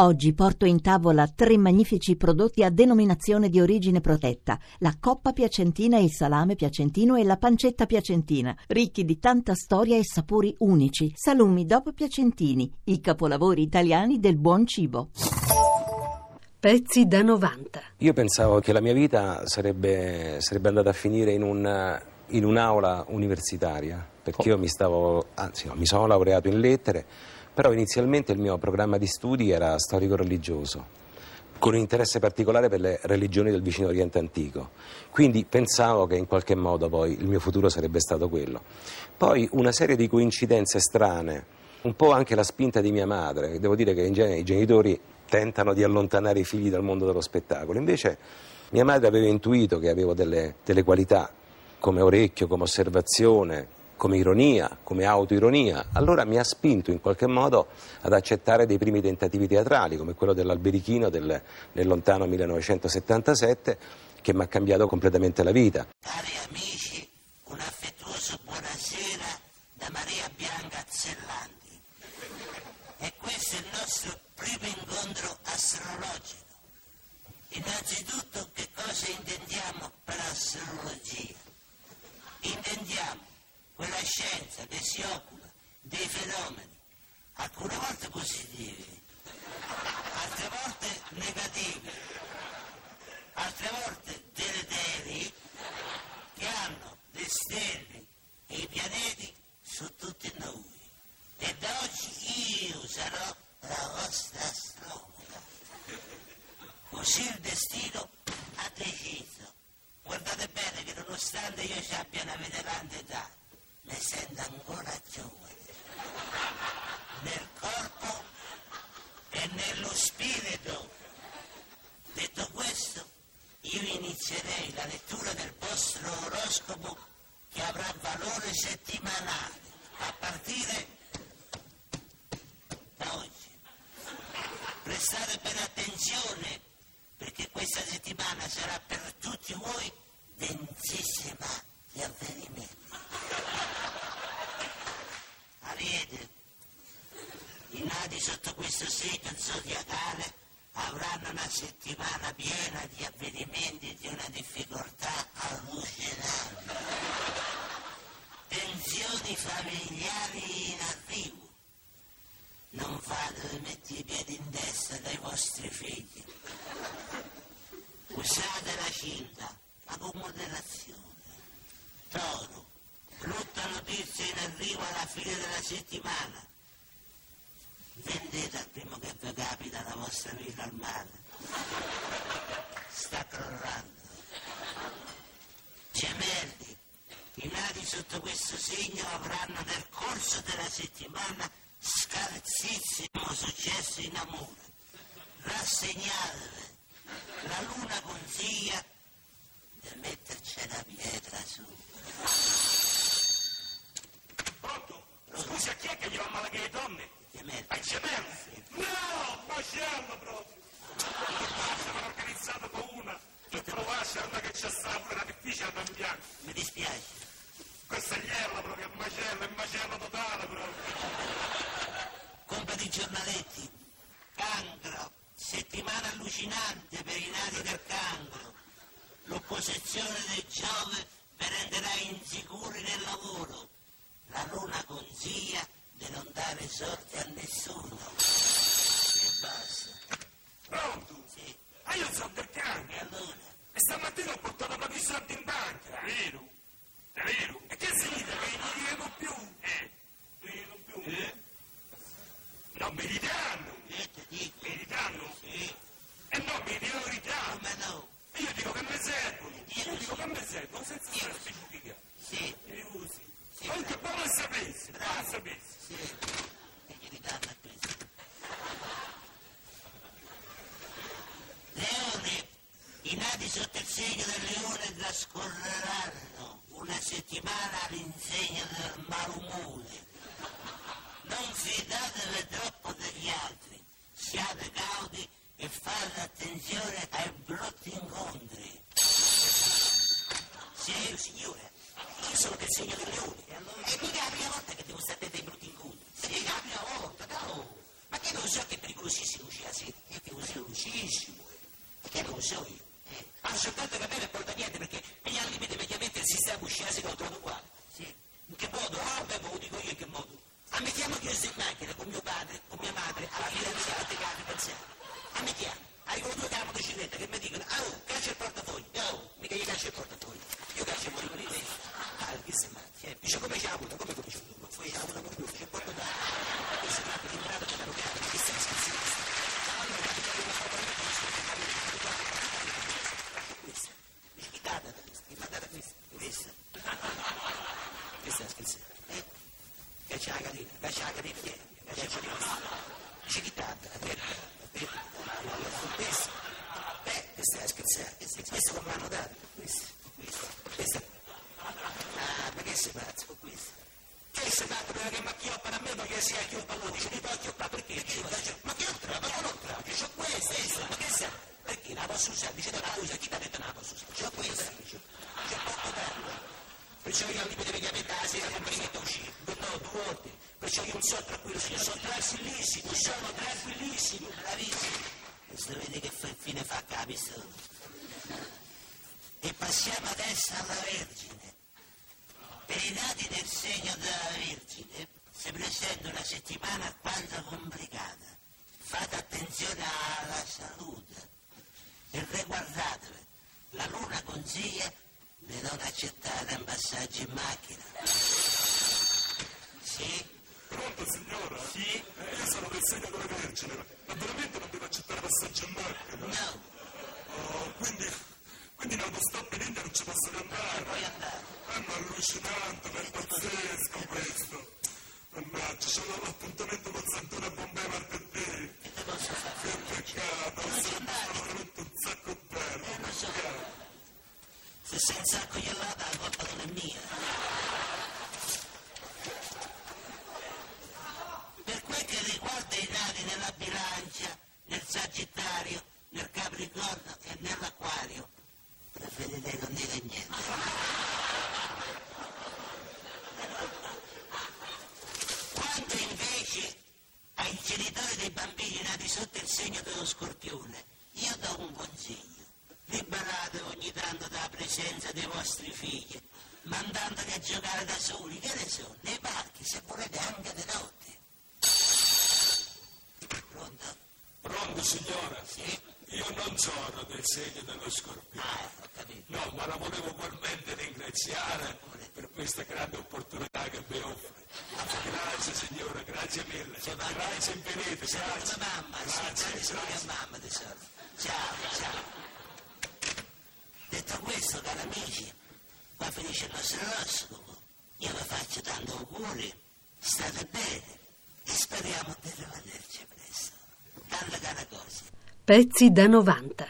Oggi porto in tavola tre magnifici prodotti a denominazione di origine protetta: la coppa piacentina, il salame piacentino e la pancetta piacentina, ricchi di tanta storia e sapori unici. Salumi dopo piacentini, i capolavori italiani del buon cibo. Pezzi da 90. Io pensavo che la mia vita sarebbe, sarebbe andata a finire in, un, in un'aula universitaria, perché io mi stavo, anzi no, mi sono laureato in lettere però inizialmente il mio programma di studi era storico-religioso, con un interesse particolare per le religioni del vicino Oriente antico. Quindi pensavo che in qualche modo poi il mio futuro sarebbe stato quello. Poi una serie di coincidenze strane, un po' anche la spinta di mia madre, devo dire che in genere i genitori tentano di allontanare i figli dal mondo dello spettacolo, invece mia madre aveva intuito che avevo delle, delle qualità come orecchio, come osservazione, come ironia, come autoironia, allora mi ha spinto in qualche modo ad accettare dei primi tentativi teatrali, come quello dell'Alberichino del, nel lontano 1977, che mi ha cambiato completamente la vita. Cari amici, un affettuoso buonasera da Maria Bianca Zellandi. E questo è il nostro primo incontro astrologico. Innanzitutto che cosa intendiamo per astrologia? Intendiamo quella scienza che si occupa dei fenomeni, alcune volte positivi, altre volte negativi, altre volte deleteri, che hanno le stelle e i pianeti su tutti noi. E da oggi io sarò la vostra astronoma. Così il destino ha deciso. Guardate bene che nonostante io ci abbia una veterante età, mi sento ancora giovane, nel corpo e nello spirito. Detto questo, io inizierei la lettura del vostro oroscopo che avrà valore settimanale a partire da oggi. Prestate bene attenzione perché questa settimana sarà per tutti voi densissima di avvenimenti. Ariete, i nati sotto questo segno zodiacale avranno una settimana piena di avvenimenti di una difficoltà allucinante. Tensioni familiari in arrivo. Non fate metti i piedi in testa dai vostri figli. Usate la cinta, ma con moderazione. Toro, brutta notizia in arrivo alla fine della settimana. Vendete al primo che vi capita la vostra vita al mare. Sta crollando. Gemelli, i nati sotto questo segno avranno nel corso della settimana scarsissimo successo in amore. Rassegnatevi. La luna consiglia di metterci la pietra su. Pronto? Scusa, chi è che gli va male che le donne? Gemelli. Ai gemelli? No, macello proprio. Sono organizzato con una che trovasse una che c'è stata una difficile da bianco. Mi dispiace. Questa gliela proprio, è macello, è macello totale proprio. Compra di giornaletti. Cancro. Settimana allucinante per i nati del cancro. L'opposizione del Giove vi renderà insicuri nel lavoro. La luna consiglia di non dare sorte a nessuno. E basta. Pronto? Sì. Ah, io sono del E cancro. allora? E stamattina ho portato pochi soldi in banca. È vero? È vero? E che significa che non li vedo più? Eh, non li vedo più. Eh? Non mi ridanno. Io ti dico. Mi ridanno? Sì. E no, mi devo ridare. Come no? E io dico che mi servono. Io dico che mi servono, senza Io- stare specificare. Sì. E usi. Sì, Comunque, bravo. buono a sapessi, buono a sapessi. Sì. Gli ridanno a questo. Leone, i nati sotto il segno del leone trascorreranno una settimana all'insegna del malumore. Non fidatevi troppo degli altri, siate cauti e fate attenzione ai brutti incontri. Sì, signore, io sono del segno del leone. E, mica è la prima volta che devo stare dei brutti incontri. Sì, è la prima volta, no. Ma che non so che è pericolosissimo uscire la sera? Io che uso velocissimo, eh. Ma che non so io? Eh. Ma soltanto che a me non porta niente perché negli al limite mediamente il sistema uscire la sera lo trovo uguale. Sì. In che modo? Ah, beh, ve lo dico io in che modo. Ammettiamo che io sto in macchina con mio padre, con mia madre, alla fine di sera case pensate. Ammettiamo, arrivano due cari motocicletta che mi dicono, ah, oh, caccia il portafoglio, oh, mica gli caccia il portafoglio. Io caccio fuori con i denti. Ah, che sei matti, eh. Dice come c'è avuto, come come c'è avuto? Ma poi c'è avuto proprio, c'è il portafoglio. Che sei matti, che bravo, che l'hanno chiamato, che stai scherzando? Questa, dice chi data da questa? Chi mi ha data questa? Questa. Questa è la scherzata, eh? Caccia la catena, caccia la catena, che caccia la catena. Dice chi data, aperta, aperta, questa. Eh, questa è la scherzata, questa, questa come l'hanno data, questa, questa, questa. Ah, ma che sei pazzo con questa? Che sei pazzo perché che mi acchioppa a me non che sia acchioppa a lui? Dice mi fa acchioppa perché? Dice, ma che- ma che oltre, ma che oltre? Dice, c'ho questa, questa, ma che sei? Perché la posso usare? Dice, no, la usa, chi ti ha detto non la posso usare? C'ho questa, dice, c'ho poco bello. Perciò io al limite io sono tranquillo, signor, sono tranquillissimo, sono tranquillissimo, bravissimo. Questo vedi che fine fa capisco. E passiamo adesso alla Vergine. Per i dati del segno della Vergine si presenta una settimana alquanto complicata. Fate attenzione alla salute e riguardatevi, la luna consiglia di non accettare un passaggio in macchina. Sì? Pronto signora? Sì? Eh, io sono del segno della Vergine, ma veramente non devo accettare passaggio in macchina? No, Oh, quindi, quindi in autostop in India non ci posso andare. puoi andare. Eh, ma allucinante, ma è pazzesco questo. Mannaggia, c'ho l'appuntamento con Santone Bombay martedì. Che te posso fare? Che peccato, sono veramente un sacco bello. Eh, non so. Se sei un sacco gelato la colpa non è mia. Per quel che riguarda i nati nella bilancia, nel sagittario, nel capricorno e nell'acquario, preferirei non dire niente. Quanto invece ai genitori dei bambini nati sotto il segno dello scorpione, io do un consiglio. Liberatevi ogni tanto dalla presenza dei vostri figli, mandandoli a giocare da soli, che ne so, nei parchi, se volete anche di notte. Pronto signora? Sì? Io non sono del segno dello scorpione. Ah. No, ma la volevo ugualmente ringraziare per questa grande opportunità che mi offre. Grazie signora, grazie mille. Grazie infinite, grazie. mamma, sì, Grazie, a grazie. mamma tesoro. Ciao, ciao. Detto questo, cari amici, qua finisce il nostro oroscopo. Io vi faccio tanto auguri, state bene e speriamo di rivederci Pezzi da 90.